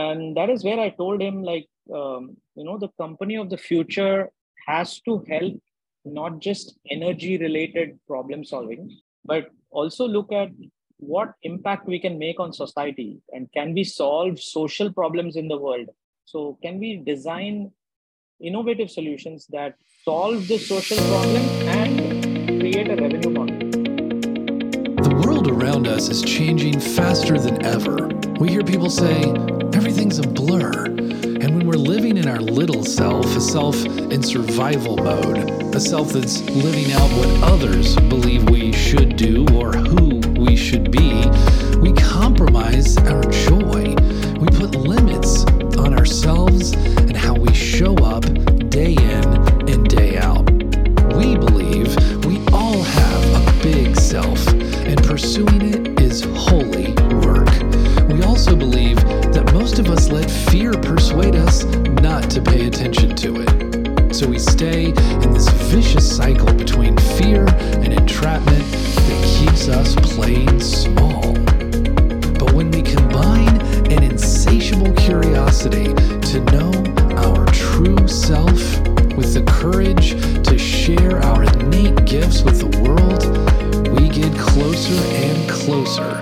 and that is where i told him like um, you know the company of the future has to help not just energy related problem solving but also look at what impact we can make on society and can we solve social problems in the world. So can we design innovative solutions that solve the social problem and create a revenue model? The world around us is changing faster than ever. We hear people say everything's a blur and when we're living in our little self, a self in survival mode, a self that's living out what others believe we should do or who we should be, we compromise our joy. We put limits on ourselves and how we show up day in stay in this vicious cycle between fear and entrapment that keeps us playing small. But when we combine an insatiable curiosity to know our true self with the courage to share our innate gifts with the world, we get closer and closer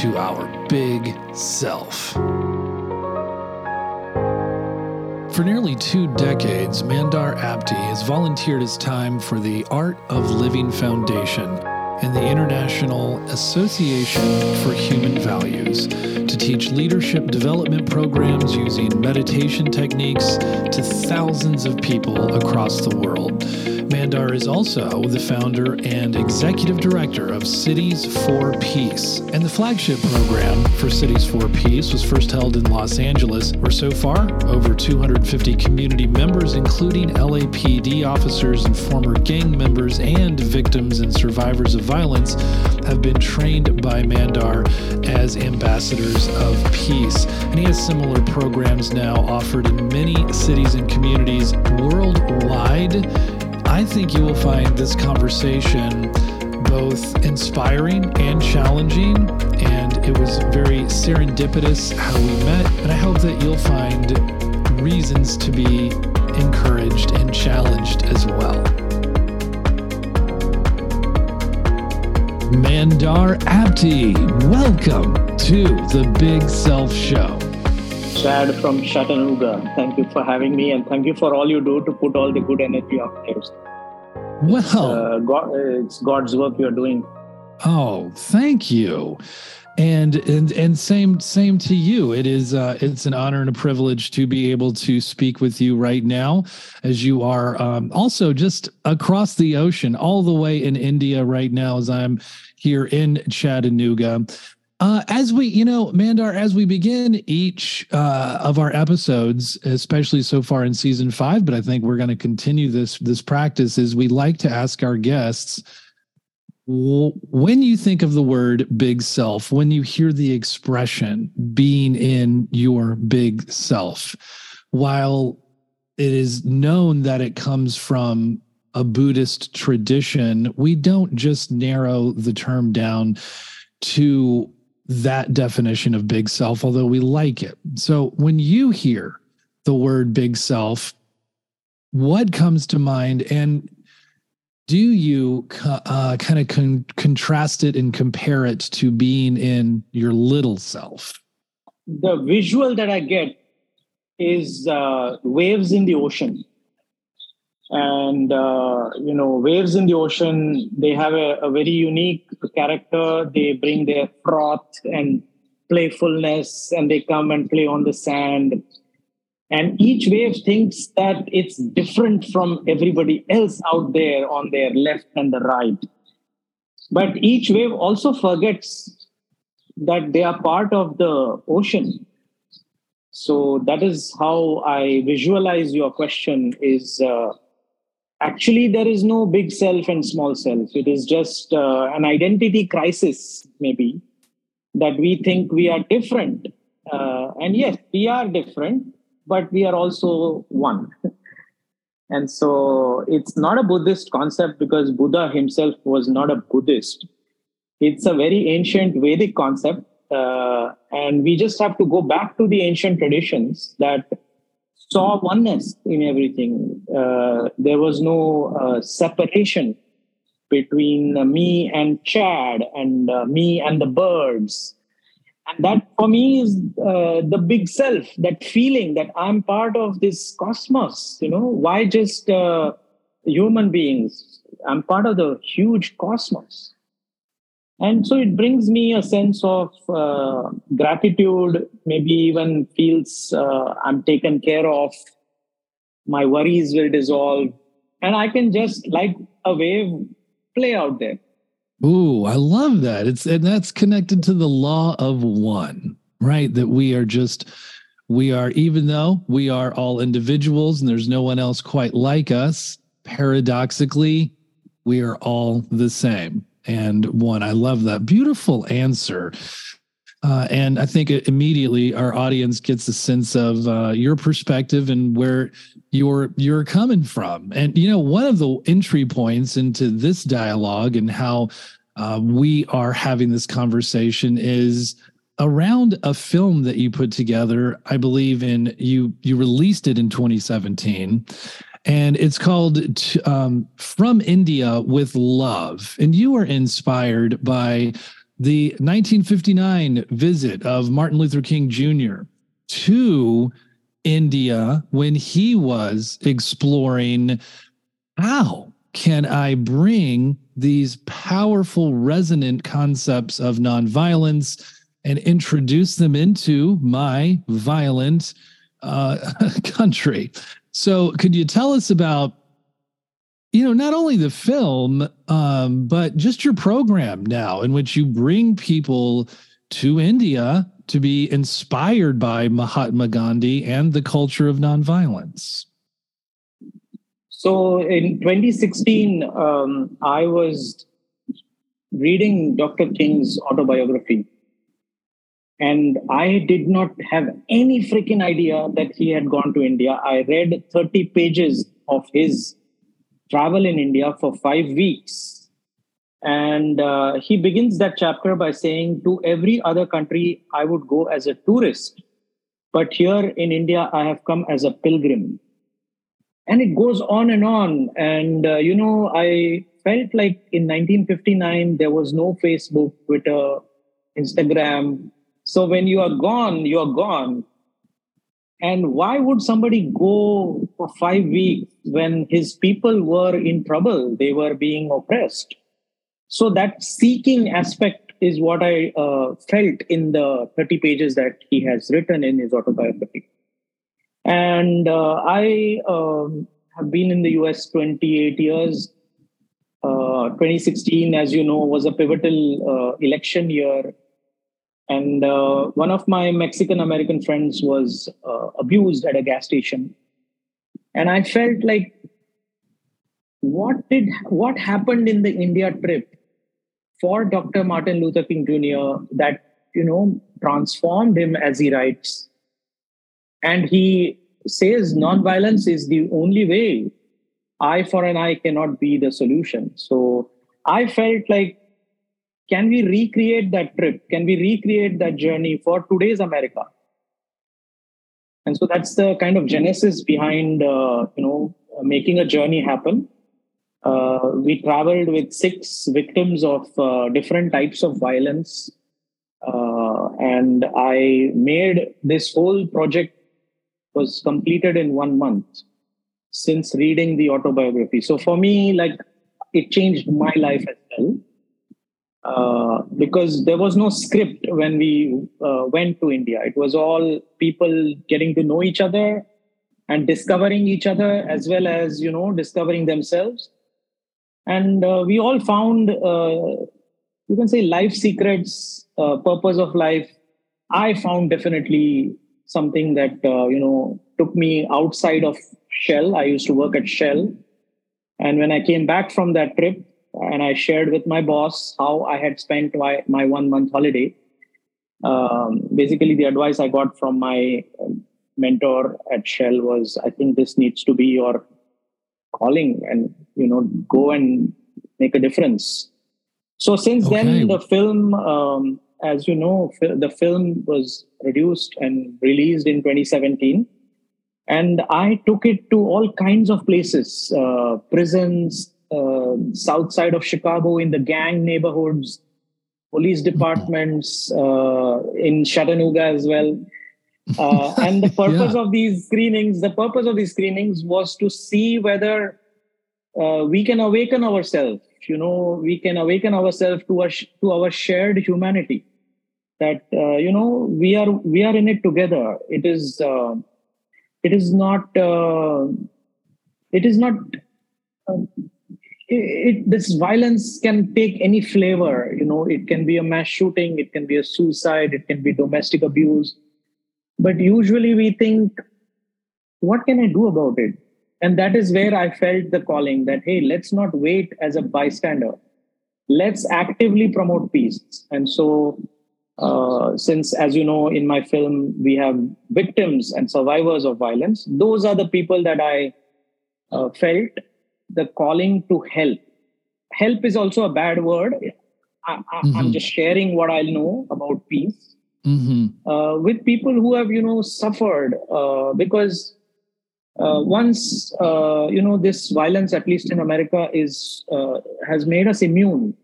to our big self. Two decades, Mandar Apte has volunteered his time for the Art of Living Foundation and the International Association for Human Values to teach leadership development programs using meditation techniques to thousands of people across the world. Mandar is also the founder and executive director of Cities for Peace. And the flagship program for Cities for Peace was first held in Los Angeles, where so far over 250 community members, including LAPD officers and former gang members and victims and survivors of violence, have been trained by Mandar as ambassadors of peace. And he has similar programs now offered in many cities and communities worldwide. I think you will find this conversation both inspiring and challenging. And it was very serendipitous how we met. And I hope that you'll find reasons to be encouraged and challenged as well. Mandar Apte, welcome to the Big Self Show. Chad from Chattanooga. Thank you for having me, and thank you for all you do to put all the good energy out there. Well, it's, uh, God, it's God's work you're doing. Oh, thank you. And and and same same to you. It is uh, it's an honor and a privilege to be able to speak with you right now, as you are um, also just across the ocean, all the way in India right now, as I'm here in Chattanooga. Uh, as we, you know, Mandar, as we begin each uh, of our episodes, especially so far in season five, but I think we're going to continue this this practice. Is we like to ask our guests when you think of the word big self, when you hear the expression being in your big self, while it is known that it comes from a Buddhist tradition, we don't just narrow the term down to that definition of big self, although we like it. So when you hear the word big self, what comes to mind? And do you uh, kind of con- contrast it and compare it to being in your little self? The visual that I get is uh, waves in the ocean. And uh, you know waves in the ocean they have a, a, very unique character. They bring their froth and playfulness and they come and play on the sand and each wave thinks that it's different from everybody else out there on their left and the right. But each wave also forgets that they are part of the ocean. So that is how i visualize your question is uh, actually there is no big self and small self. It is just uh, an identity crisis maybe that we think we are different. Uh, and yes we are different but we are also one and so it's not a buddhist concept because buddha himself was not a buddhist it's a very ancient vedic concept uh, and we just have to go back to the ancient traditions that saw oneness in everything. Uh, there was no uh, separation between uh, me and Chad and uh, me and the birds. And that for me is uh, the big self, that feeling that I'm part of this cosmos. You know, why just uh, human beings? I'm part of the huge cosmos. And so it brings me a sense of uh, gratitude, maybe even feels uh, I'm taken care of. My worries will dissolve. And I can just, like a wave, play out there. Ooh, I love that. It's and that's connected to the law of one, right? That we are just we are even though we are all individuals and there's no one else quite like us, paradoxically, we are all the same and one. I love that. Beautiful answer. Uh, and I think immediately our audience gets a sense of uh, your perspective and where you're you're coming from. And you know, one of the entry points into this dialogue and how uh, we are having this conversation is around a film that you put together. I believe in you. You released it in 2017, and it's called um, From India with Love. And you are inspired by the 1959 visit of Martin Luther King Jr. to India when he was exploring how can I bring these powerful, resonant concepts of nonviolence and introduce them into my violent uh, country. So, could you tell us about, you know, not only the film, um, but just your program now, in which you bring people to India to be inspired by Mahatma Gandhi and the culture of nonviolence? So, in 2016, um, I was reading Dr. King's autobiography and I did not have any freaking idea that he had gone to India. I read 30 pages of his travel in India for five weeks. And uh, he begins that chapter by saying, To every other country, I would go as a tourist. But here in India, I have come as a pilgrim. And it goes on and on. And, uh, you know, I felt like in 1959, there was no Facebook, Twitter, Instagram, so when you are gone, you are gone. And why would somebody go for five weeks when his people were in trouble? They were being oppressed. So that seeking aspect is what I uh, felt in the 30 pages that he has written in his autobiography. And uh, I um, have been in the US 28 years. Uh, 2016, as you know, was a pivotal uh, election year and uh, one of my Mexican American friends was uh, abused at a gas station. And I felt like, what did what happened in the India trip for Dr. Martin Luther King Jr. that you know transformed him as he writes, and he says nonviolence is the only way. Eye for an eye cannot be the solution. So I felt like can we recreate that trip? Can we recreate that journey for today's america? And so that's the kind of genesis behind uh, you know making a journey happen. Uh, we traveled with six victims of uh, different types of violence. Uh, and i made this whole project was completed in one month since reading the autobiography. So for me like it changed my life as well uh, because there was no script when we uh, went to India. It was all people getting to know each other and discovering each other as well as you know discovering themselves. And uh, we all found uh, you can say life secrets, uh, purpose of life. I found definitely something that you know took me outside of Shell. I used to work at Shell, and when I came back from that trip and I shared with my boss how I had spent my, my one month holiday. Um, basically, the advice I got from my um, mentor at Shell was, I think this needs to be your calling and, you know, go and make a difference. So since okay. then, the film um, as you know, the film was produced and released in 2017. And I took it to all kinds of places uh, prisons, uh, south side of Chicago, in the gang neighborhoods, police departments, uh, in Chattanooga as well. Uh, and the purpose yeah. of these screenings, the purpose of these screenings was to see whether uh, we can awaken ourselves you know we can awaken ourselves to our to our shared humanity that uh, you know we are we are in it together it is uh, it is not uh, it is not uh, it, this violence can take any flavor you know. It can be a mass shooting it can be a suicide it can be domestic abuse. But usually we think what can i do about it? And that is where i felt the calling that hey let's not wait as a bystander. Let's actively promote peace. And so uh, since as you know in my film we have victims and survivors of violence those are the people that i uh, felt the calling to help help is also a bad word I, am mm-hmm. just sharing what i know about peace mm-hmm. uh, with people who have you know suffered uh, because uh, once uh, you know this violence at least in america is uh, has made us immune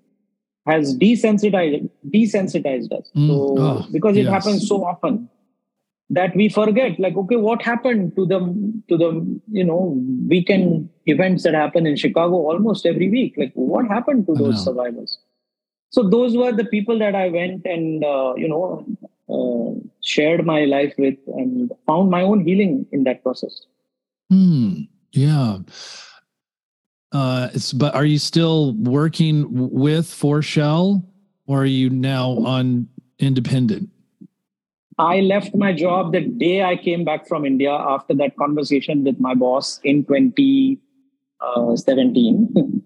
has desensitized desensitized us mm. so oh, because it yes. happens so often that we forget like okay what happened to the to the you know weekend events that happen in chicago almost every week like what happened to those survivors so those were the people that i went and uh, you know uh, shared my life with and found my own healing in that process Hmm. Yeah. Uh, it's, but are you still working with For Shell or are you now on independent? I left my job the day I came back from India after that conversation with my boss in 2017. Uh,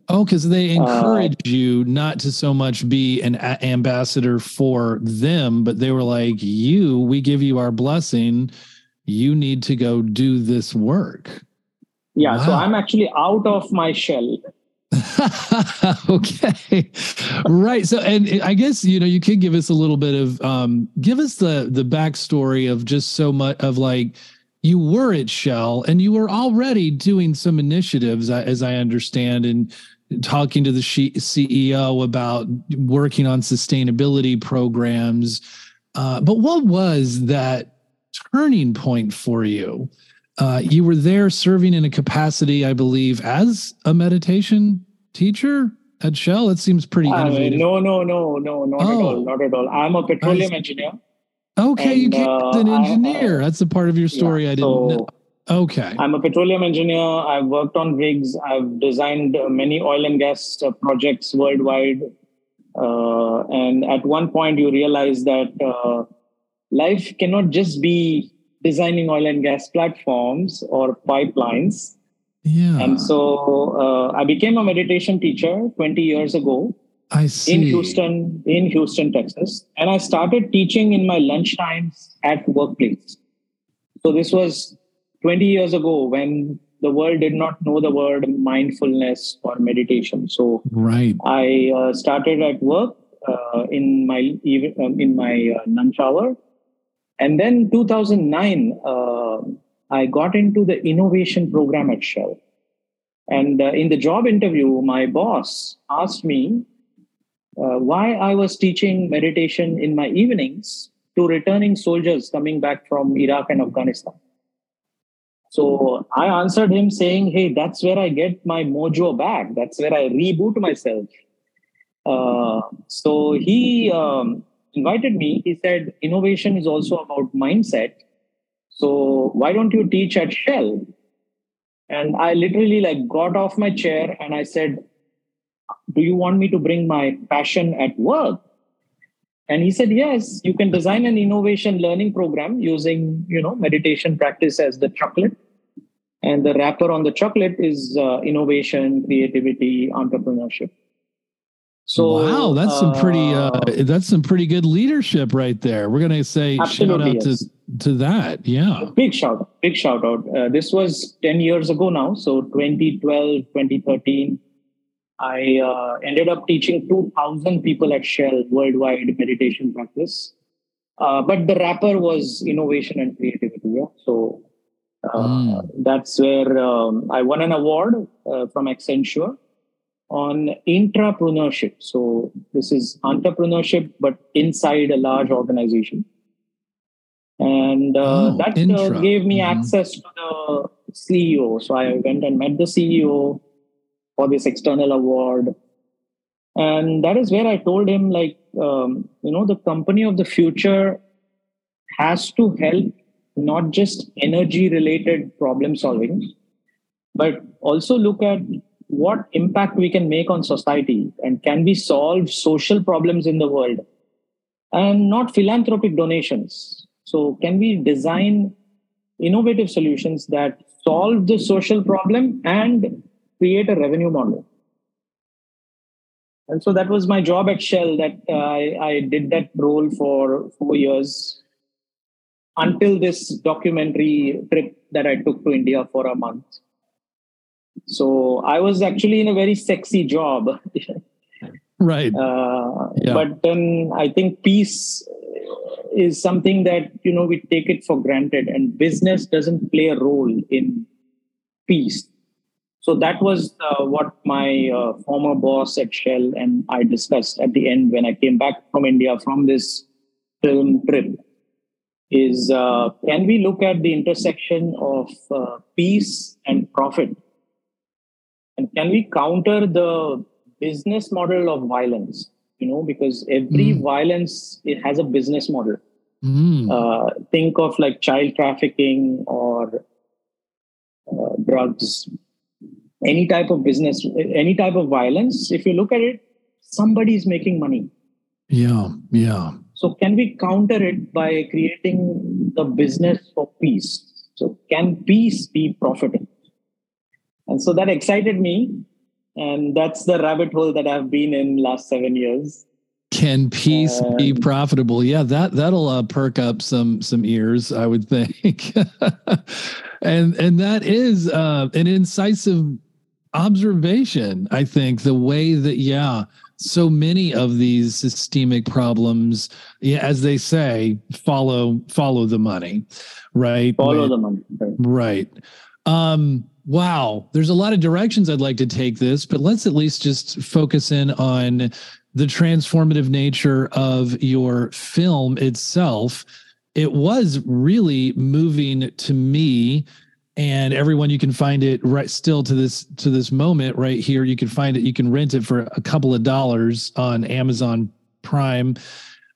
oh, because they encourage uh, you not to so much be an a- ambassador for them, but they were like, you, we give you our blessing you need to go do this work. Yeah, wow. so I'm actually out of my shell. okay. Right. So and i guess you know you could give us a little bit of um give us the the backstory of just so much of like you were at shell and you were already doing some initiatives as i understand and talking to the ceo about working on sustainability programs. Uh, but what was that turning point for you. Uh, you were there serving in a capacity, I believe, as a meditation teacher at Shell. It seems pretty uh, innovative. no, no, no, no, not oh. at all. Not at all. I'm a petroleum engineer. Okay, and, you came uh, as an engineer. I, That's a part of your story yeah, I didn't so know. Okay. I'm a petroleum engineer. I've worked on rigs. I've designed many oil and gas uh, projects worldwide. Uh, and at one point, you realize that uh, life cannot just be designing oil and gas platforms or pipelines. Yeah. And so uh, I became a meditation teacher 20 years ago. I see. In Houston, in Houston, Texas. And I started teaching in my lunch times at workplace. So this was 20 years ago when the world did not know the word mindfulness or meditation. So right. I uh, started at work uh, in my um, in my uh, lunch hour and then 2009, uh, I got into the innovation program at Shell. And uh, in the job interview, my boss asked me uh, why I was teaching meditation in my evenings to returning soldiers coming back from Iraq and Afghanistan. So I answered him saying, Hey, that's where I get my mojo back. That's where I reboot myself. Uh, so he um, invited me, he said, innovation is also about mindset. So why don't you teach at Shell? And I literally like got off my chair and I said, do you want me to bring my passion at work? And he said, yes, you can design an innovation learning program using, you know, meditation practice as the chocolate. And the wrapper on the chocolate is uh, innovation, creativity, entrepreneurship. So wow, that's some pretty uh, uh, that's some pretty good leadership right there. We're gonna say shout out yes. to to that. Yeah, big shout out, big shout out. Uh, this was ten years ago now, so 2012, 2013. I uh, ended up teaching 2,000 people at Shell worldwide meditation practice. Uh, but the wrapper was innovation and creativity. Yeah? So uh, mm. that's where um, I won an award uh, from Accenture on intrapreneurship. So this is entrepreneurship, but inside a large organization. And uh, oh, that uh, gave me mm. access to the CEO. So I went and met the CEO for this external award. And that is where I told him, like, um, you know, the company of the future has to help not just energy related problem solving, but also look at what impact we can make on society and can we solve social problems in the world and not philanthropic donations. So, can we design innovative solutions that solve the social problem and create a revenue model? And so that was my job at Shell. That uh, I, I did that role for four years until this documentary trip that I took to India for a month. So I was actually in a very sexy job. right. Uh, yeah. But then I think peace is something that, you know, we take it for granted and business doesn't play a role in peace. So that was uh, what my uh, former boss at Shell and I discussed at the end when I came back from India from this film trip is uh, can we look at the intersection of uh, peace and profit and can we counter the business model of violence you know because every mm. violence it has a business model mm. uh, think of like child trafficking or uh, drugs any type of business any type of violence if you look at it somebody is making money yeah yeah so can we counter it by creating the business for peace? So can peace be profitable? And so that excited me. And that's the rabbit hole that I've been in last seven years. Can peace be profitable? Yeah, that that'll uh, perk up some some ears, I would think. and and that is uh, an incisive observation. I think the way that yeah, so many of these systemic problems yeah, as they say follow follow the money right follow the money right um wow there's a lot of directions i'd like to take this but let's at least just focus in on the transformative nature of your film itself. It was really moving to me and everyone you can find it right still to this to this moment right here. You can find it you can rent it for a couple of dollars on amazon prime.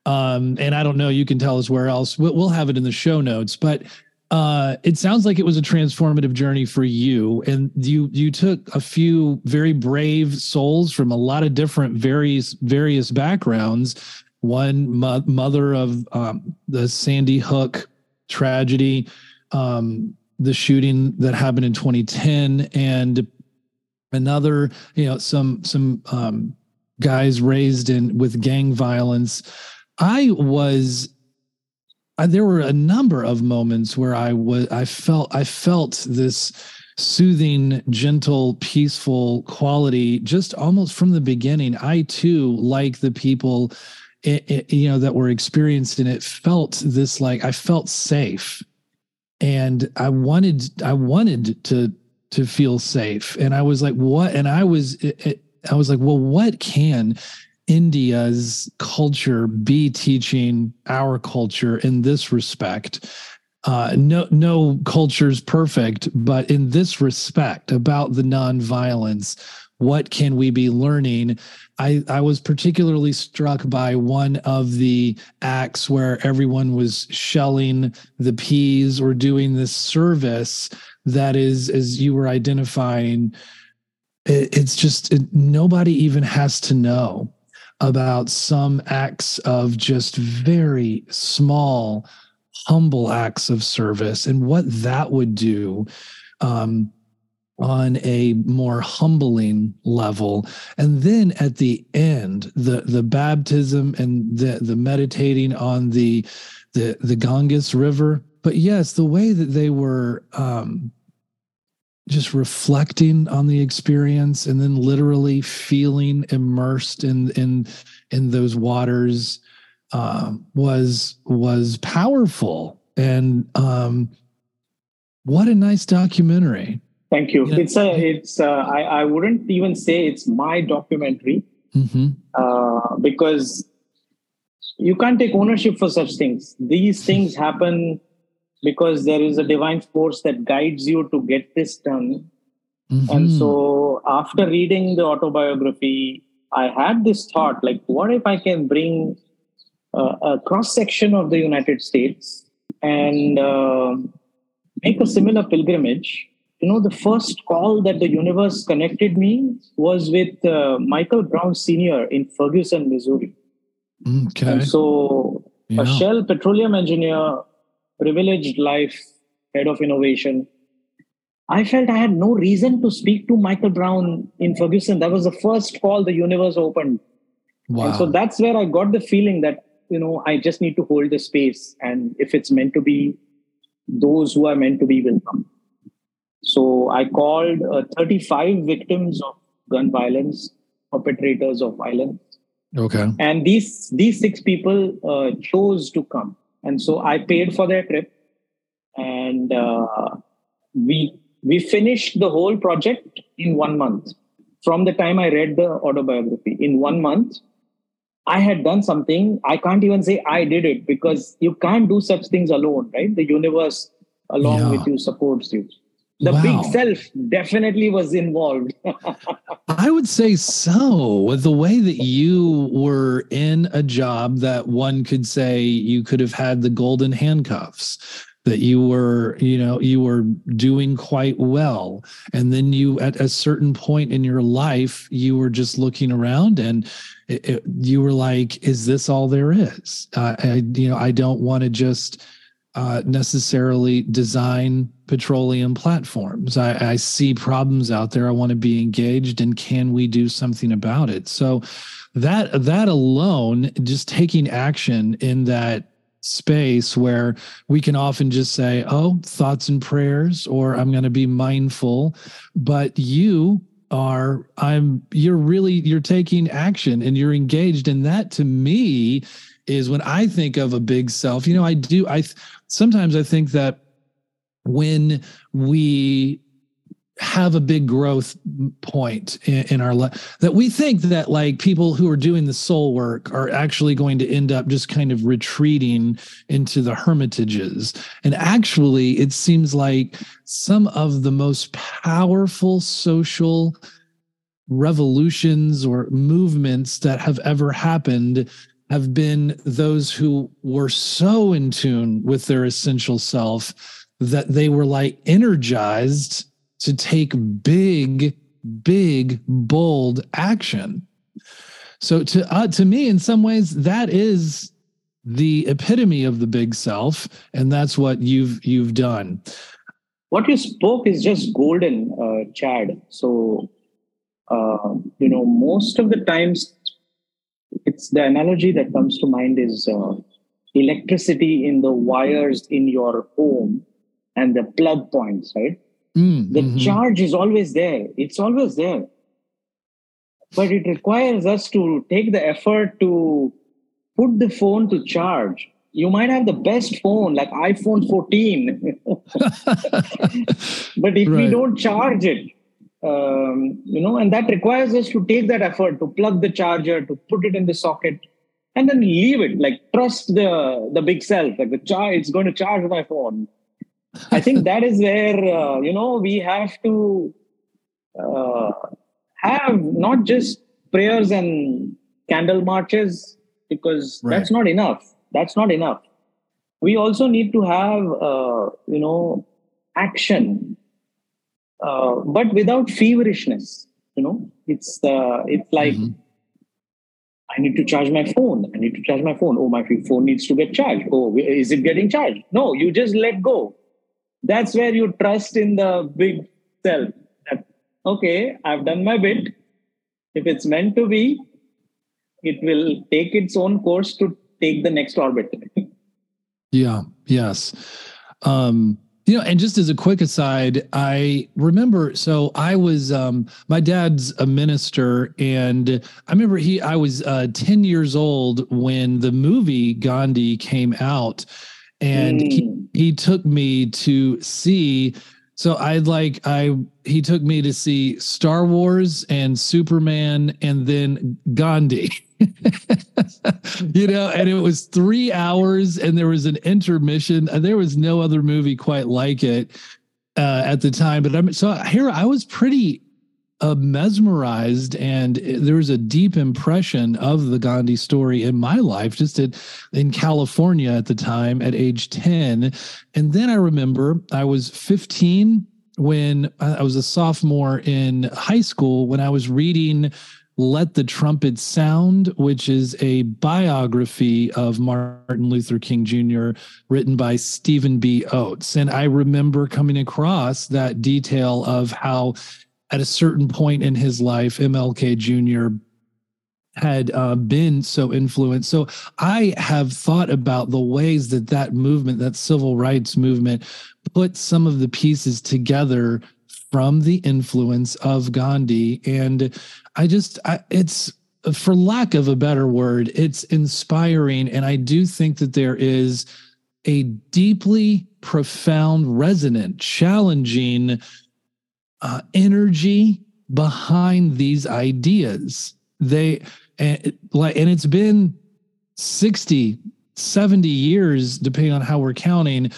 Um, and i don't know you can tell us where else. We'll, we'll have it in the show notes but uh, it sounds like it was a transformative journey for you and you you took a few very brave souls from a lot of different various various backgrounds. One mo- mother of um, the sandy hook tragedy um, the shooting that happened in 2010 and another you know some some um, guys raised in with gang violence. I was I, there were a number of moments where i was i felt i felt this soothing gentle peaceful quality just almost from the beginning. I too like the people it, it, you know that were experiencing it felt this like i felt safe. And I wanted I wanted to to feel safe, and I was like, what? And I was it, I was like, well, what can India's culture be teaching our culture in this respect? Uh, no, no culture's perfect, but in this respect about the nonviolence, what can we be learning? I, I was particularly struck by one of the acts where everyone was shelling the peas or doing this service that is, as you were identifying, it, it's just it, nobody even has to know about some acts of just very small, humble acts of service and what that would do. Um, on a more humbling level and then at the end the the baptism and the the meditating on the the the ganges river but yes the way that they were um just reflecting on the experience and then literally feeling immersed in in in those waters uh, was was powerful and um, what a nice documentary thank you yeah. it's a it's uh, I, I wouldn't even say it's my documentary mm-hmm. uh, because you can't take ownership for such things these things happen because there is a divine force that guides you to get this done mm-hmm. and so after reading the autobiography i had this thought like what if i can bring uh, a cross section of the united states and uh, make a similar pilgrimage you know the first call that the universe connected me was with uh, michael brown senior in ferguson missouri Okay. And so yeah. a Shell petroleum engineer, privileged life, head of innovation. I felt I had no reason to speak to Michael Brown in Ferguson. That was the first call the universe opened. Wow. And so that's where I got the feeling that, you know, I just need to hold the space. And if it's meant to be, those who are meant to be will come. So I called uh, 35 victims of gun violence, perpetrators of violence, Okay. And these these six people uh, chose to come, and so I paid for their trip, and uh, we we finished the whole project in one month. From the time I read the autobiography, in one month, I had done something. I can't even say I did it because you can't do such things alone, right? The universe along yeah. with you supports you the wow. big self definitely was involved. I would say so. With the way that you were in a job that one could say you could have had the golden handcuffs, that you were, you know, you were doing quite well. And then you, at a certain point in your life, you were just looking around and it, it, you were like, is this all there is? Uh, I, you know, I don't want to just, uh, necessarily design petroleum platforms. I, I, see problems out there. I want to be engaged, and can we do something about it? So that that alone, just taking action in that space where we can often just say, "Oh, thoughts and prayers," or "I'm going to be mindful," but you are i'm you're really you're taking action and you're engaged and that to me is when i think of a big self you know i do i sometimes I think that when we have a big growth point in, in our life that we think that like people who are doing the soul work are actually going to end up just kind of retreating into the hermitages. And actually it seems like some of the most powerful social revolutions or movements that have ever happened have been those who were so in tune with their essential self that they were like energized to take big, big, bold action. So to uh, to me, in some ways, that is the epitome of the big self, and that's what you've you've done. What you spoke is just golden, uh, Chad. So uh, you know, most of the times it's the analogy that comes to mind is uh, electricity in the wires in your home and the plug points, right? Mm, the mm-hmm. charge is always there. It's always there. But it requires us to take the effort to put the phone to charge. You might have the best phone, like iPhone 14. but if right. we don't charge it, um, you know, and that requires us to take that effort to plug the charger, to put it in the socket, and then leave it. Like trust the the big self, like the charge. It's going to charge my phone. I think that is where uh, you know we have to uh, have not just prayers and candle marches because right. that's not enough. That's not enough. We also need to have uh, you know action uh, but without feverishness. You know, it's uh, it's like mm-hmm. I need to charge my phone. I need to charge my phone. Oh, my phone needs to get charged. Oh, is it getting charged? No, you just let go. That's where you trust in the big self. That, okay, I've done my bit. If it's meant to be, it will take its own course to take the next orbit. yeah. Yes. Um, You know, and just as a quick aside, I remember so I was um my dad's a minister and I remember he I was uh 10 years old when the movie Gandhi came out and mm. he, he took me to see so I'd like I he took me to see Star Wars and Superman and then Gandhi. you know, and it was three hours and there was an intermission. And there was no other movie quite like it uh, at the time. But I'm so here I was pretty uh, mesmerized and there was a deep impression of the Gandhi story in my life, just at, in California at the time at age 10. And then I remember I was 15 when I was a sophomore in high school when I was reading let the Trumpet Sound, which is a biography of Martin Luther King Jr., written by Stephen B. Oates. And I remember coming across that detail of how, at a certain point in his life, MLK Jr. had uh, been so influenced. So I have thought about the ways that that movement, that civil rights movement, put some of the pieces together from the influence of Gandhi. And I just, I, it's, for lack of a better word, it's inspiring. And I do think that there is a deeply profound, resonant, challenging uh, energy behind these ideas. They, and, like, and it's been 60, 70 years, depending on how we're counting,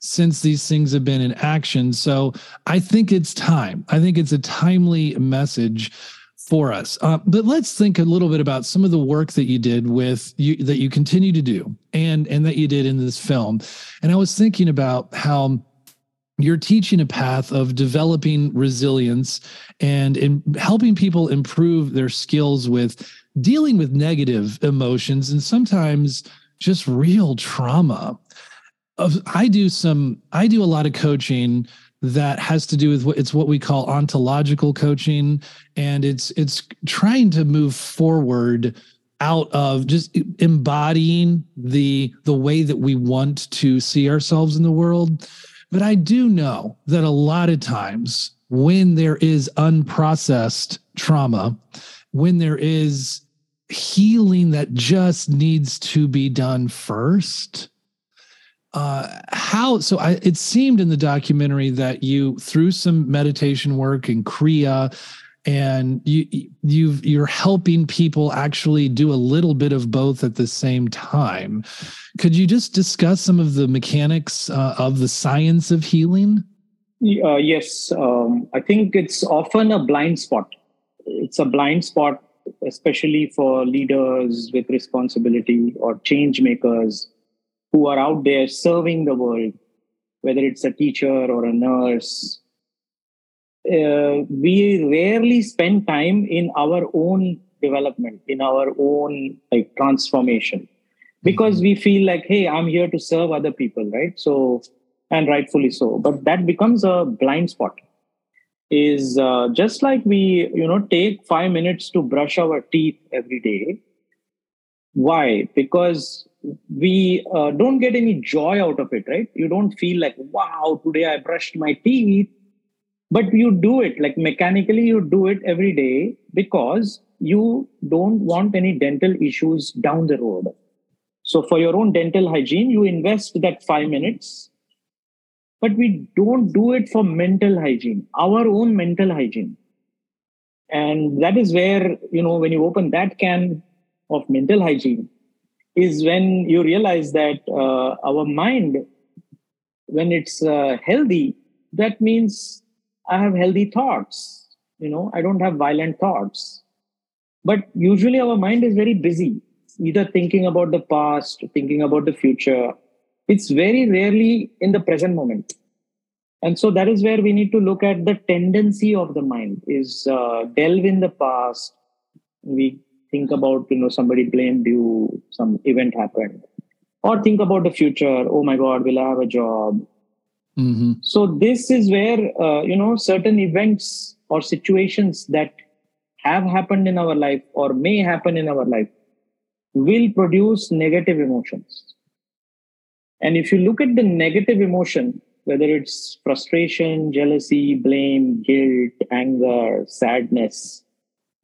since these things have been in action. So I think it's time. I think it's a timely message for us. Uh, but let's think a little bit about some of the work that you did with you that you continue to do and and that you did in this film. And I was thinking about how you're teaching a path of developing resilience and in helping people improve their skills with dealing with negative emotions and sometimes just real trauma Of I do some, I do a lot of coaching that has to do with what it's what we call ontological coaching. And it's it's trying to move forward out of just embodying the the way that we want to see ourselves in the world. But i do know that a lot of times when there is unprocessed trauma when there is healing that just needs to be done first uh, how so I, it seemed in the documentary that you through some meditation work and kriya and you you you're helping people actually do a little bit of both at the same time. Could you just discuss some of the mechanics uh, of the science of healing? Uh, yes um, i think it's often a blind spot. It's a blind spot especially for leaders with responsibility or change makers who are out there serving the world, whether it's a teacher or a nurse. Uh, we rarely spend time in our own development, in our own like transformation, because we feel like, hey, I'm here to serve other people, right? So, and rightfully so. But that becomes a blind spot. Is uh, just like we, you know, take five minutes to brush our teeth every day. Why? Because we uh, don't get any joy out of it, right? You don't feel like, wow, today I brushed my teeth. But you do it, like mechanically, you do it every day because you don't want any dental issues down the road. So, for your own dental hygiene, you invest that five minutes. But we don't do it for mental hygiene, our own mental hygiene. And that is where, you know, when you open that can of mental hygiene, is when you realize that uh, our mind, when it's uh, healthy, that means I have healthy thoughts. You know, I don't have violent thoughts. But usually our mind is very busy, either thinking about the past, thinking about the future. It's very rarely in the present moment. And so that is where we need to look at the tendency of the mind is uh, delve in the past. We think about you know somebody blamed you some event happened. Or think about the future. Oh my god will i have a job. Mm-hmm. so this is where uh, you know certain events or situations that have happened in our life or may happen in our life will produce negative emotions. And if you look at the negative emotion whether it's frustration, jealousy, blame, guilt, anger, sadness,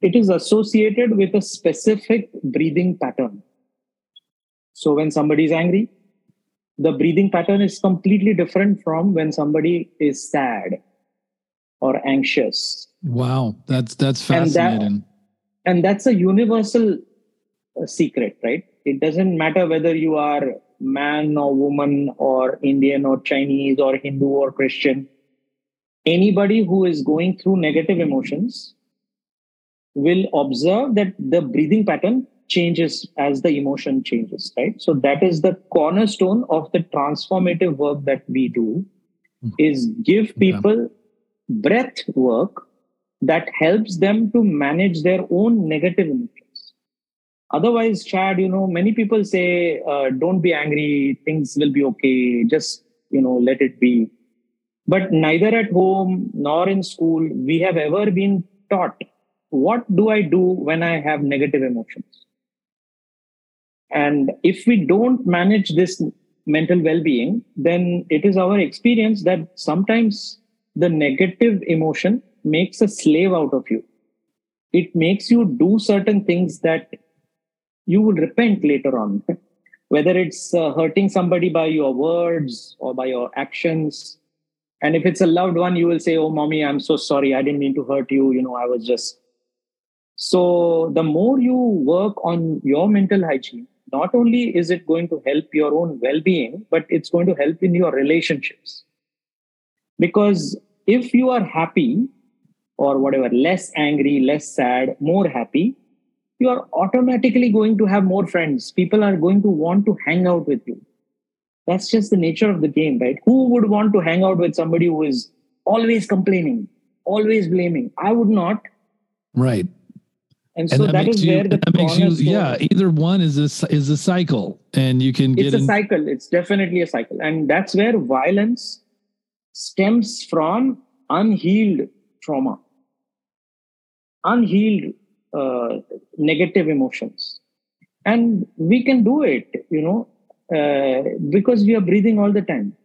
it is associated with a specific breathing pattern. So when somebody is angry, the breathing pattern is completely different from when somebody is sad or anxious. Wow, that's that's fascinating. And, that, and that's a universal uh, secret, right? It doesn't matter whether you are man or woman or Indian or Chinese or Hindu or Christian. Anybody who is going through negative emotions will observe that the breathing pattern changes as the emotion changes, right? So that is the cornerstone of the transformative work that we do hmm. is give people breath work that helps them to manage their own negative emotions. Otherwise, Chad, you know, many people say, uh, don't be angry, things will be okay, just, you know, let it be. But neither at home nor in school, we have ever been taught what do I do when I have negative emotions? And if we don't manage this mental well being, then it is our experience that sometimes the negative emotion makes a slave out of you. It makes you do certain things that you will repent later on. Whether it's uh, hurting somebody by your words or by your actions. And if it's a loved one, you will say, Oh, mommy, I'm so sorry. I didn't mean to hurt you. You know, I was just. So the more you work on your mental hygiene, not only is it going to help your own well being, but it's going to help in your relationships. Because if you are happy, or whatever, less angry, less sad, more happy, you are automatically going to have more friends. People are going to want to hang out with you. That's just the nature of the game, right? Who would want to hang out with somebody who is always complaining, always blaming? I would not. Right. And, so that, that is you, where the that makes you, yeah, either one is a, is a cycle and you can get It's a in... cycle. It's definitely a cycle. And that's where violence stems from unhealed trauma unhealed uh, negative emotions and we can do it you know uh, because we are breathing all the time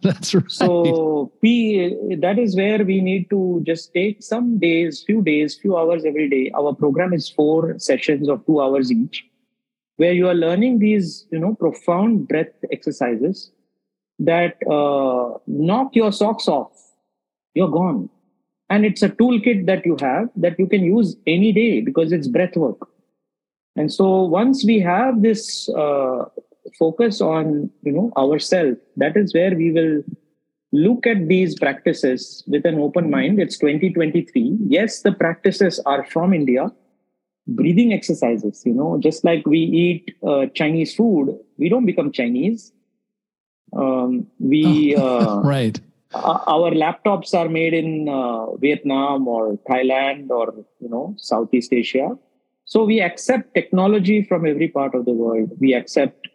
that's right. So we that is where we need to just take some days few days few hours every day. Our program is four sessions of two hours each where you are learning these you know profound breath exercises that uh, knock your socks off. You're gone. And it's a toolkit that you have that you can use any day because it's breath work. And so once we have this uh, focus on you know ourselves. That is where we will look at these practices with an open mind. It's 2023 yes the practices are from india. Breathing exercises you know just like we eat uh, chinese food we don't become chinese. Um, we oh, uh, right. uh, our laptops are made in uh, Vietnam or Thailand or you know Southeast Asia. So we accept technology from every part of the world. We accept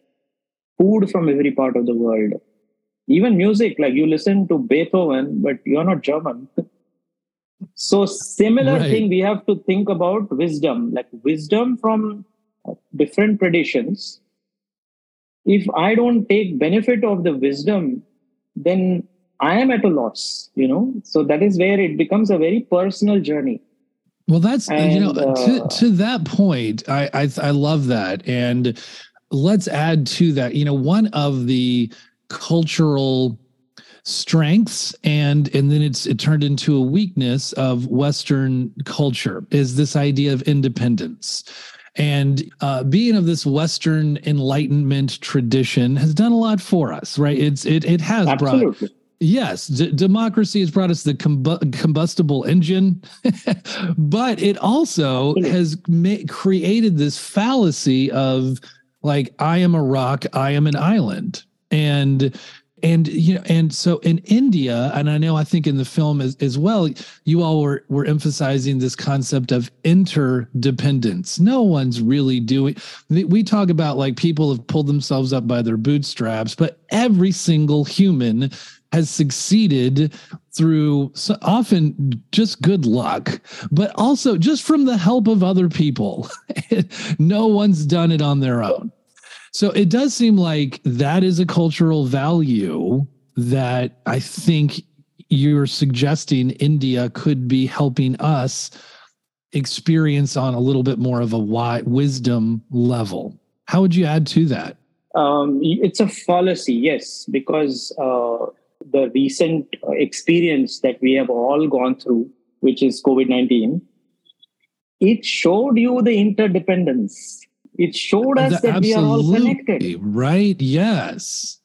food from every part of the world. Even music, like you listen to Beethoven, but you're not German. so similar right. thing we have to think about wisdom, like wisdom from different traditions. If I don't take benefit of the wisdom, then I am at a loss, you know. So that is where it becomes a very personal journey. Well, that's and, you know uh, to to that point, I, I I love that, and let's add to that. You know, one of the cultural strengths and and then it's it turned into a weakness of western culture is this idea of independence and uh, being of this Western Enlightenment tradition has done a lot for us, right? It's it it has Absolutely. brought Yes, d- democracy has brought us the combustible engine, but it also has ma- created this fallacy of like I am a rock, I am an island, and and you know and so in india and i know i think in the film as, as well you all were were emphasizing this concept of interdependence no one's really doing we talk about like people have pulled themselves up by their bootstraps but every single human has succeeded through often just good luck, but also just from the help of other people. no one's done it on their own. So it does seem like that is a cultural value that I think you're suggesting India could be helping us experience on a little bit more of a wisdom level. How would you add to that? Um, it's a fallacy, yes, because uh, the recent experience that we have all gone through, which is COVID 19, it showed you the interdependence. It showed us that we are all connected. Right, yes.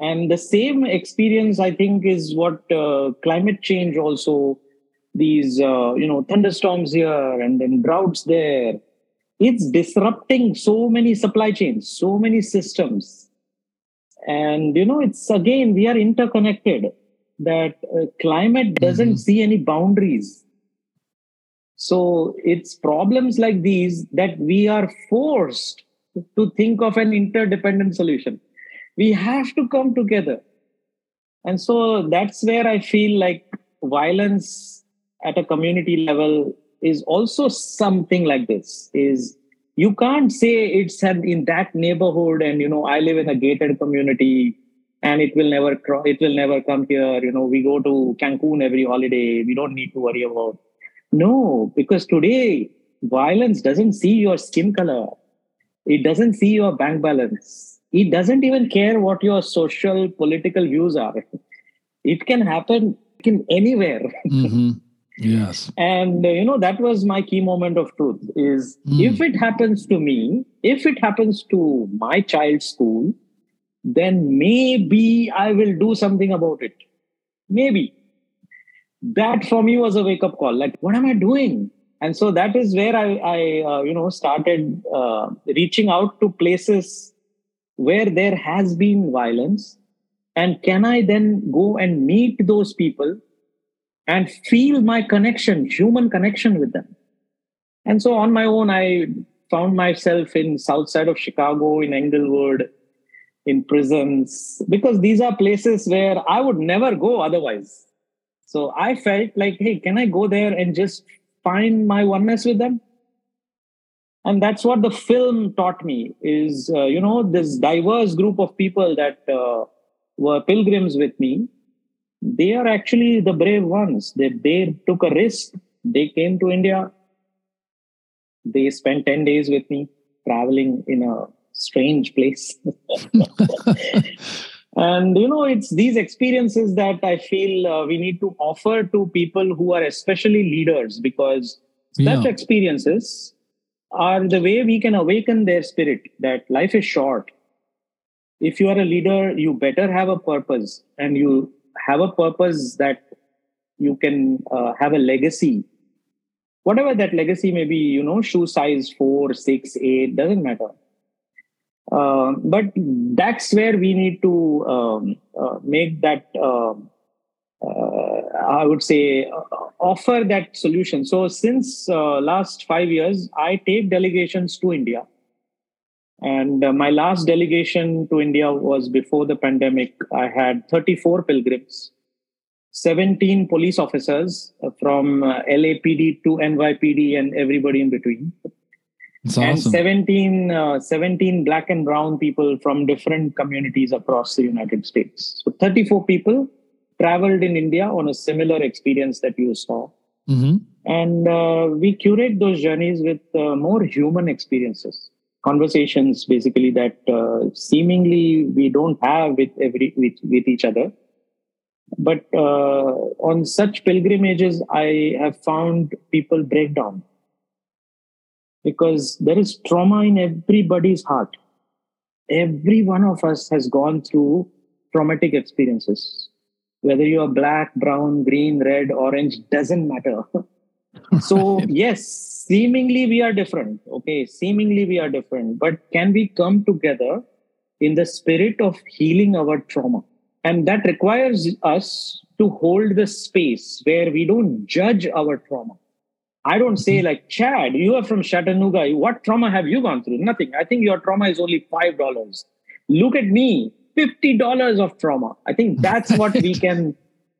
And the same experience, I think, is what uh, climate change also, these, uh, you know, thunderstorms here and then droughts there. It's disrupting so many supply chains, so many systems and you know it's again we are interconnected that uh, climate doesn't mm-hmm. see any boundaries so it's problems like these that we are forced to think of an interdependent solution. We have to come together. And so that's where i feel like violence at a community level is also something like this is you can't say it's in that neighborhood and you know i live in a gated community and it will never it will never come here. You know we go to cancun every holiday. We don't need to worry about no because today violence doesn't see your skin color it doesn't see your bank balance it doesn't even care what your social political views are it can happen in anywhere mm-hmm. Yes. And, uh, you know, that was my key moment of truth is mm. if it happens to me, if it happens to my child's school, then maybe I will do something about it. Maybe. That for me was a wake up call. Like, what am I doing? And so that is where I, I uh, you know, started uh, reaching out to places where there has been violence. And can I then go and meet those people and feel my connection, human connection with them. And so on my own, I found myself in south side of Chicago, in Englewood, in prisons, because these are places where I would never go otherwise. So I felt like, hey, can I go there and just find my oneness with them? And that's what the film taught me is, uh, you know, this diverse group of people that uh, were pilgrims with me they are actually the brave ones. They, they took a risk. They came to India. They spent 10 days with me traveling in a strange place. and, you know, it's these experiences that I feel uh, we need to offer to people who are especially leaders because yeah. such experiences are the way we can awaken their spirit that life is short. If you are a leader, you better have a purpose and you have a purpose that you can uh, have a legacy whatever that legacy may be you know shoe size four six eight doesn't matter uh, but that's where we need to um, uh, make that um, uh, i would say uh, offer that solution so since uh, last five years i take delegations to india and my last delegation to India was before the pandemic. I had 34 pilgrims, 17 police officers from LAPD to NYPD and everybody in between. That's and awesome. 17, uh, 17 black and brown people from different communities across the United States. So 34 people traveled in India on a similar experience that you saw. Mm-hmm. And uh, we curate those journeys with uh, more human experiences conversations basically that uh, seemingly we don't have with every with, with each other but uh, on such pilgrimages i have found people break down because there is trauma in everybody's heart. Every one of us has gone through traumatic experiences. Whether you are black brown green red orange doesn't matter. So yes seemingly we are different. Okay seemingly we are different. But can we come together in the spirit of healing our trauma? And that requires us to hold the space where we don't judge our trauma i don't say mm-hmm. like chad you are from chattanooga. What trauma have you gone through? Nothing. I think your trauma is only five dollars. Look at me. $50 of trauma. I think that's what we can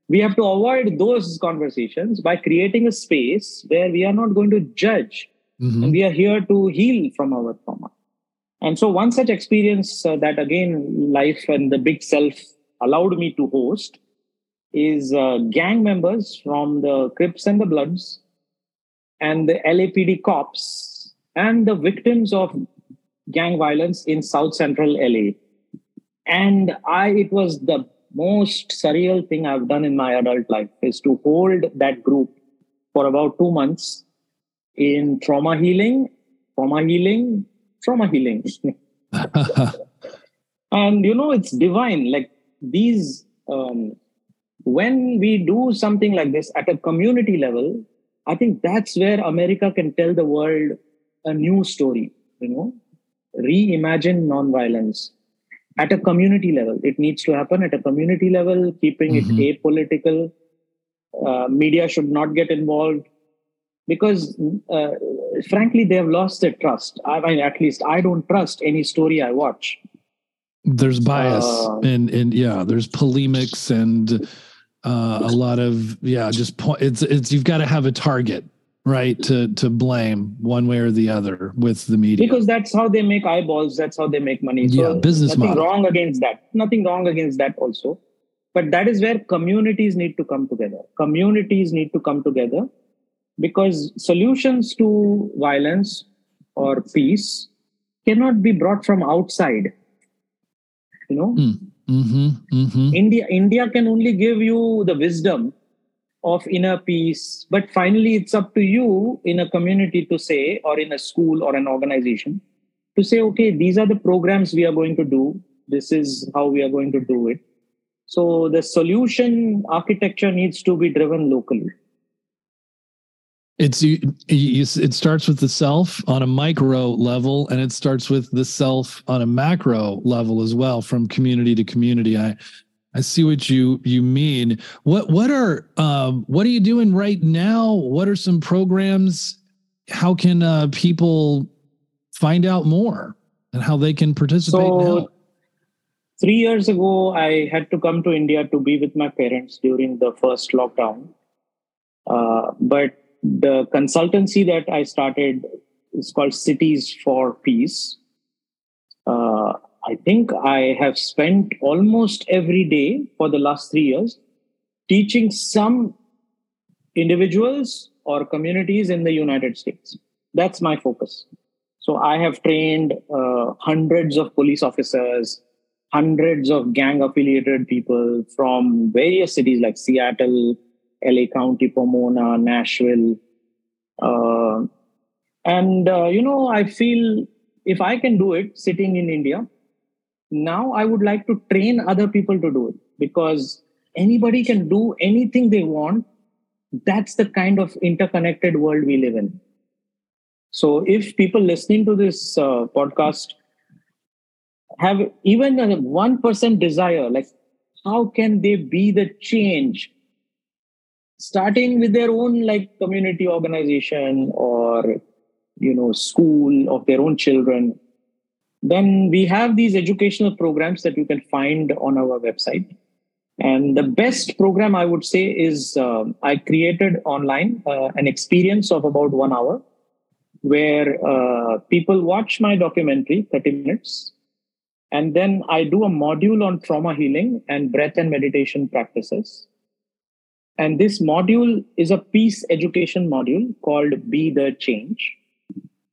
we have to avoid those conversations by creating a space where we are not going to judge. Mm-hmm. and we are here to heal from our trauma. And so one such experience uh, that again life and the big self allowed me to host is uh, gang members from the Crips and the Bloods and the LAPD cops and the victims of gang violence in South Central LA. And I, it was the most surreal thing I've done in my adult life is to hold that group for about two months in trauma healing, trauma healing, trauma healing. and you know, it's divine. Like these, um, when we do something like this at a community level, I think that's where America can tell the world a new story, you know, reimagine nonviolence at a community level. It needs to happen at a community level, keeping mm-hmm. it apolitical. Uh, media should not get involved because, uh, frankly, they have lost their trust. I mean, at least I don't trust any story I watch. There's bias uh, and and yeah, there's polemics and uh, a lot of yeah, just point. It's it's you've got to have a target right to to blame one way or the other with the media because that's how they make eyeballs that's how they make money so yeah, business nothing model. wrong against that nothing wrong against that also but that is where communities need to come together communities need to come together because solutions to violence or peace cannot be brought from outside you know mm. Mm-hmm, mm-hmm. india india can only give you the wisdom of inner peace. But finally, it's up to you in a community to say, or in a school or an organization, to say, okay, these are the programs we are going to do. This is how we are going to do it. So the solution architecture needs to be driven locally. It's you, you, it starts with the self on a micro level, and it starts with the self on a macro level as well, from community to community. I I see what you you mean. What what are um, what are you doing right now? What are some programs? How can uh, people find out more and how they can participate so, now? Three years ago, I had to come to India to be with my parents during the first lockdown. Uh, but the consultancy that I started is called Cities for Peace. Uh, I think I have spent almost every day for the last three years teaching some individuals or communities in the United States. That's my focus. So I have trained uh, hundreds of police officers, hundreds of gang affiliated people from various cities like Seattle, LA County, Pomona, Nashville. Uh, and, uh, you know, I feel if I can do it sitting in India, now i would like to train other people to do it because anybody can do anything they want. That's the kind of interconnected world we live in. So if people listening to this uh, podcast have even a 1% desire like how can they be the change starting with their own like community organization or you know school of their own children then we have these educational programs that you can find on our website. And the best program I would say is uh, I created online uh, an experience of about one hour where uh, people watch my documentary, 30 minutes, and then I do a module on trauma healing and breath and meditation practices. And this module is a peace education module called Be the Change.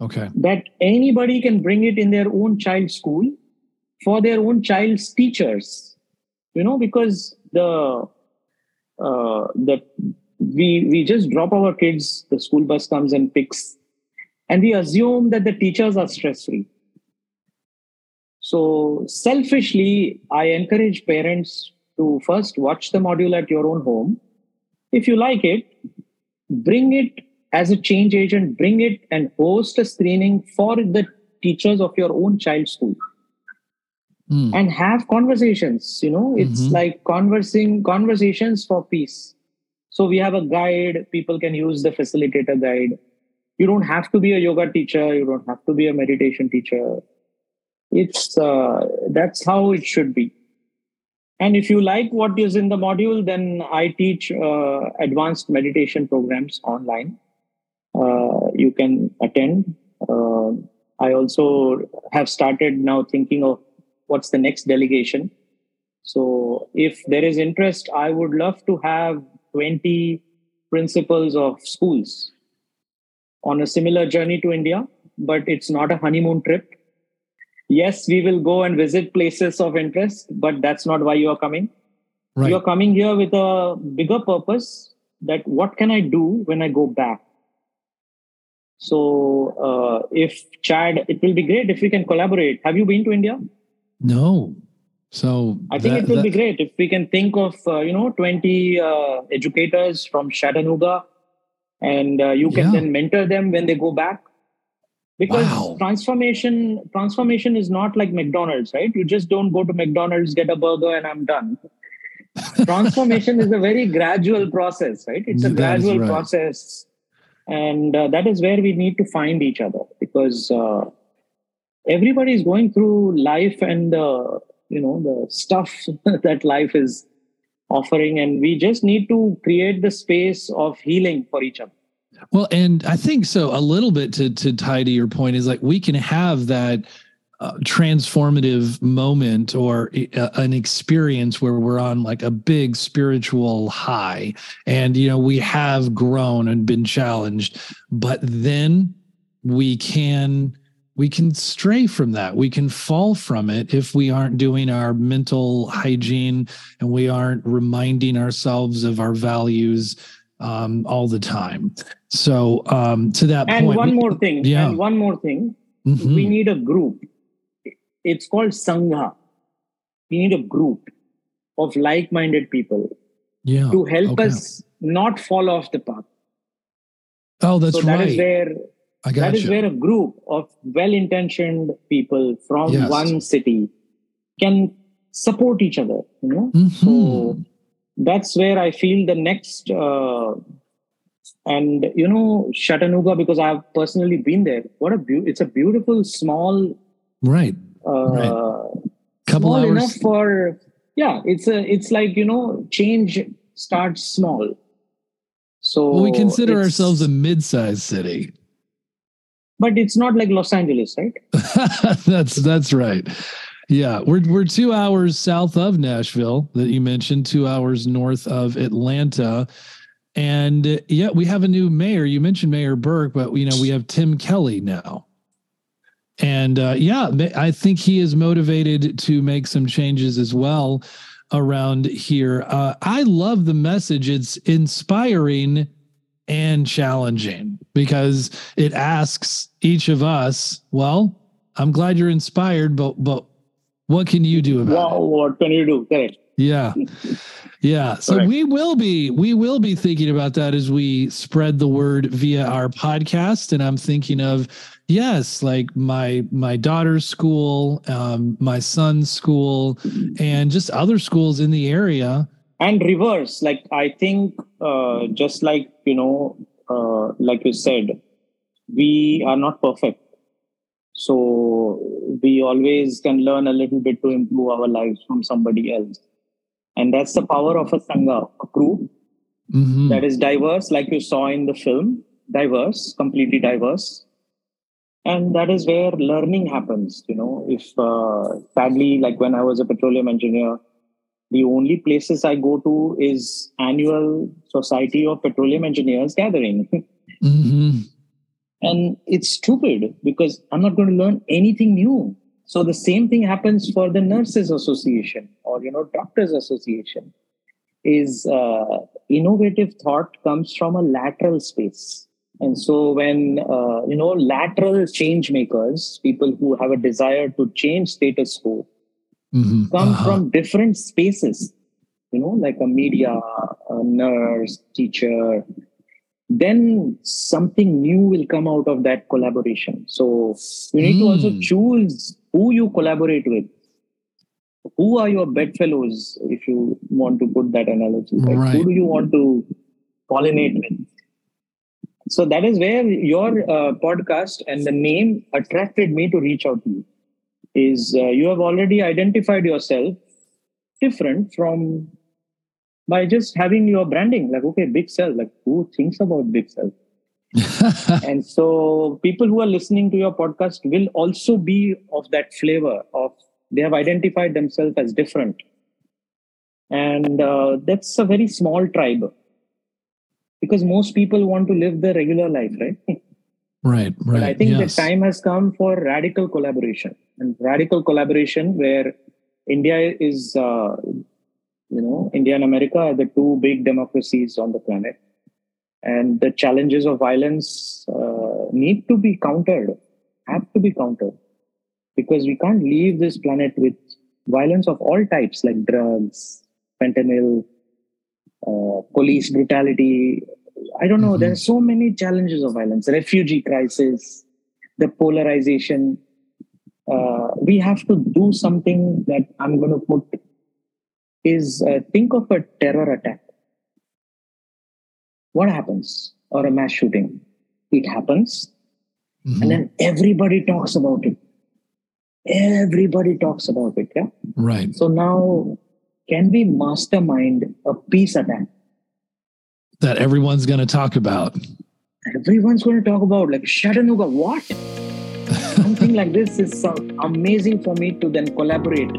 Okay. That anybody can bring it in their own child's school for their own child's teachers. You know because the uh, the we we just drop our kids the school bus comes and picks and we assume that the teachers are stress free so selfishly i encourage parents to first watch the module at your own home if you like it bring it as a change agent, bring it and host a screening for the teachers of your own child's school. Mm. And have conversations, you know, it's mm-hmm. like conversing conversations for peace. So we have a guide, people can use the facilitator guide. You don't have to be a yoga teacher, you don't have to be a meditation teacher. It's uh, that's how it should be. And if you like what is in the module, then I teach uh, advanced meditation programs online uh, you can attend. Uh, I also have started now thinking of what's the next delegation. So if there is interest, I would love to have 20 principals of schools on a similar journey to India, but it's not a honeymoon trip. Yes, we will go and visit places of interest, but that's not why you are coming. Right. You're coming here with a bigger purpose that what can I do when I go back? So uh, if Chad, it will be great if we can collaborate. Have you been to India? No. So I think that- it will that- be great if we can think of uh, you know 20 uh, educators from Chattanooga, and uh, you can Yeah. then mentor them when they go back. Because Wow. transformation transformation is not like McDonald's, right? You just don't go to McDonald's, get a burger, and I'm done. transformation is a very gradual process, right? It's a That gradual right. process, and uh, that is where we need to find each other because uh, everybody is going through life and uh, you know the stuff that life is offering and we just need to create the space of healing for each other Well, and I think so. A little bit to to tie to your point is like we can have that uh, transformative moment or uh, an experience where we're on like a big spiritual high, and you know we have grown and been challenged, but then we can we can stray from that. We can fall from it if we aren't doing our mental hygiene and we aren't reminding ourselves of our values um, all the time. So um, to that and point, one more thing Yeah. and one more thing Mhm. we need a group it's called sangha we need a group of like-minded people yeah. to help okay. us not fall off the path Oh, that's so that right. is where I got that is you. where a group of well-intentioned people from Yes. one city can support each other you know Mhm. so that's where i feel the next uh, and you know chattanooga because i've personally been there what a beau- it's a beautiful small right. uh, Right. Couple hours. enough for yeah it's a it's like you know change starts small so Well, we consider ourselves a mid-sized city. but it's not like los angeles right that's that's right. Yeah, we're we're two hours south of Nashville that you mentioned, two hours north of Atlanta, and uh, yeah, we have a new mayor. You mentioned Mayor Berke, but you know we have Tim Kelly now, and uh, yeah, I think he is motivated to make some changes as well around here. Uh, I love the message; it's inspiring and challenging because it asks each of us, well, I'm glad you're inspired, but but what can you do about wow it? what can you do correct Yeah. Yeah. So we will be we will be thinking about that as we spread the word via our podcast. And I'm thinking of yes, like my my daughter's school, um, my son's school, and just other schools in the area. and reverse like i think uh, just like you know uh, like you said we are not perfect so we always can learn a little bit to improve our lives from somebody else and that's the power of a sangha a group Mhm. that is diverse like you saw in the film diverse completely diverse and that is where learning happens you know if uh, sadly like when i was a petroleum engineer the only places i go to is annual society of petroleum engineers gathering Mhm. and it's stupid because i'm not going to learn anything new so the same thing happens for the nurses association or you know doctors association is uh, innovative thought comes from a lateral space and so when uh, you know lateral change makers people who have a desire to change status quo Mhm. come Uh-huh. from different spaces you know like a media a nurse teacher then something new will come out of that collaboration so you need to also Hmm. choose who you collaborate with. Who are your bedfellows if you want to put that analogy? Like who do you want to pollinate with? So that is where your uh, podcast and the name attracted me to reach out to you is uh, you have already identified yourself different from by just having your branding like okay big self like who thinks about big self and so people who are listening to your podcast will also be of that flavor of they have identified themselves as different. And uh, that's a very small tribe. Because most people want to live their regular life right? Right right but i think yes. the time has come for radical collaboration. And radical collaboration where india is uh, you know india and america are the two big democracies on the planet and the challenges of violence uh, need to be countered have to be countered because we can't leave this planet with violence of all types like drugs fentanyl, uh, police brutality. I don't know. Mm-hmm. There are so many challenges of violence, refugee crisis, the polarization. Uh, we have to do something that I'm going to put is uh, think of a terror attack. What happens? Or a mass shooting? It happens. Mm-hmm. And then everybody talks about it. Everybody talks about it. Yeah. Right. So now can we mastermind a peace attack that everyone's going to talk about? Everyone's going to talk about like Chattanooga. What? Something like this is so amazing for me to then collaborate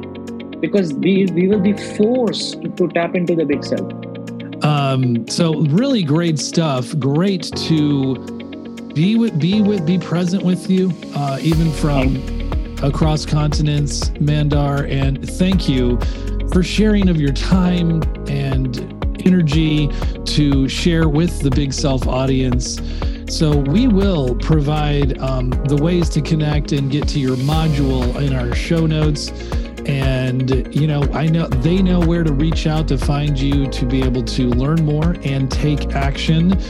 because we we will be forced to tap into the big self. Um, so really great stuff. Great to be with, be with, be present with you, uh, even from across continents, Mandar. And thank you for sharing of your time and energy to share with the Big Self audience. So we will provide um, the ways to connect and get to your module in our show notes. And you know, I know they know where to reach out to find you to be able to learn more and take action.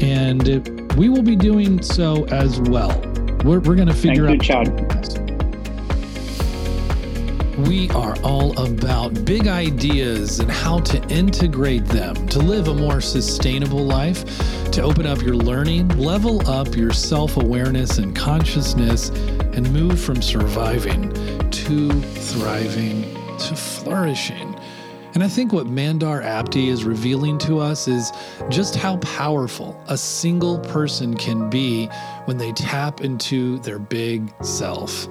And we will be doing so as well. We're, we're going to figure Thank out. You, Chad. We are all about big ideas and how to integrate them to live a more sustainable life, to open up your learning, level up your self awareness and consciousness, and move from surviving to thriving to flourishing. And I think what Mandar Apte is revealing to us is just how powerful a single person can be when they tap into their big self.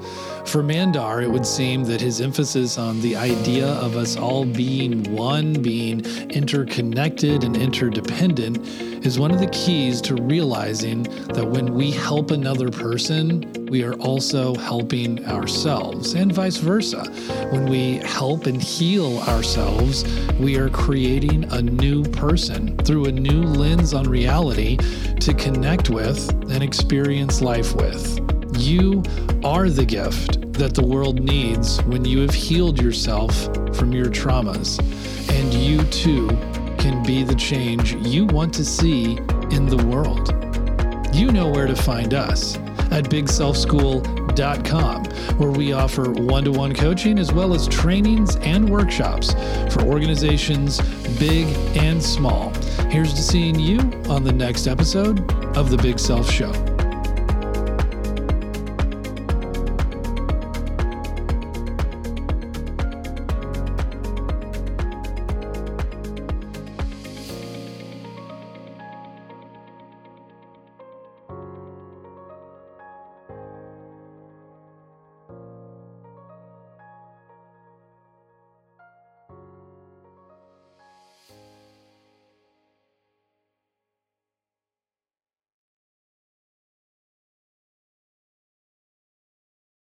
For Mandar, it would seem that his emphasis on the idea of us all being one, being interconnected and interdependent, is one of the keys to realizing that when we help another person, we are also helping ourselves, and vice versa. When we help and heal ourselves, we are creating a new person through a new lens on reality to connect with and experience life with. You are the gift that the world needs when you have healed yourself from your traumas. And you too can be the change you want to see in the world. You know where to find us at bigselfschool.com, where we offer one to one coaching as well as trainings and workshops for organizations big and small. Here's to seeing you on the next episode of The Big Self Show.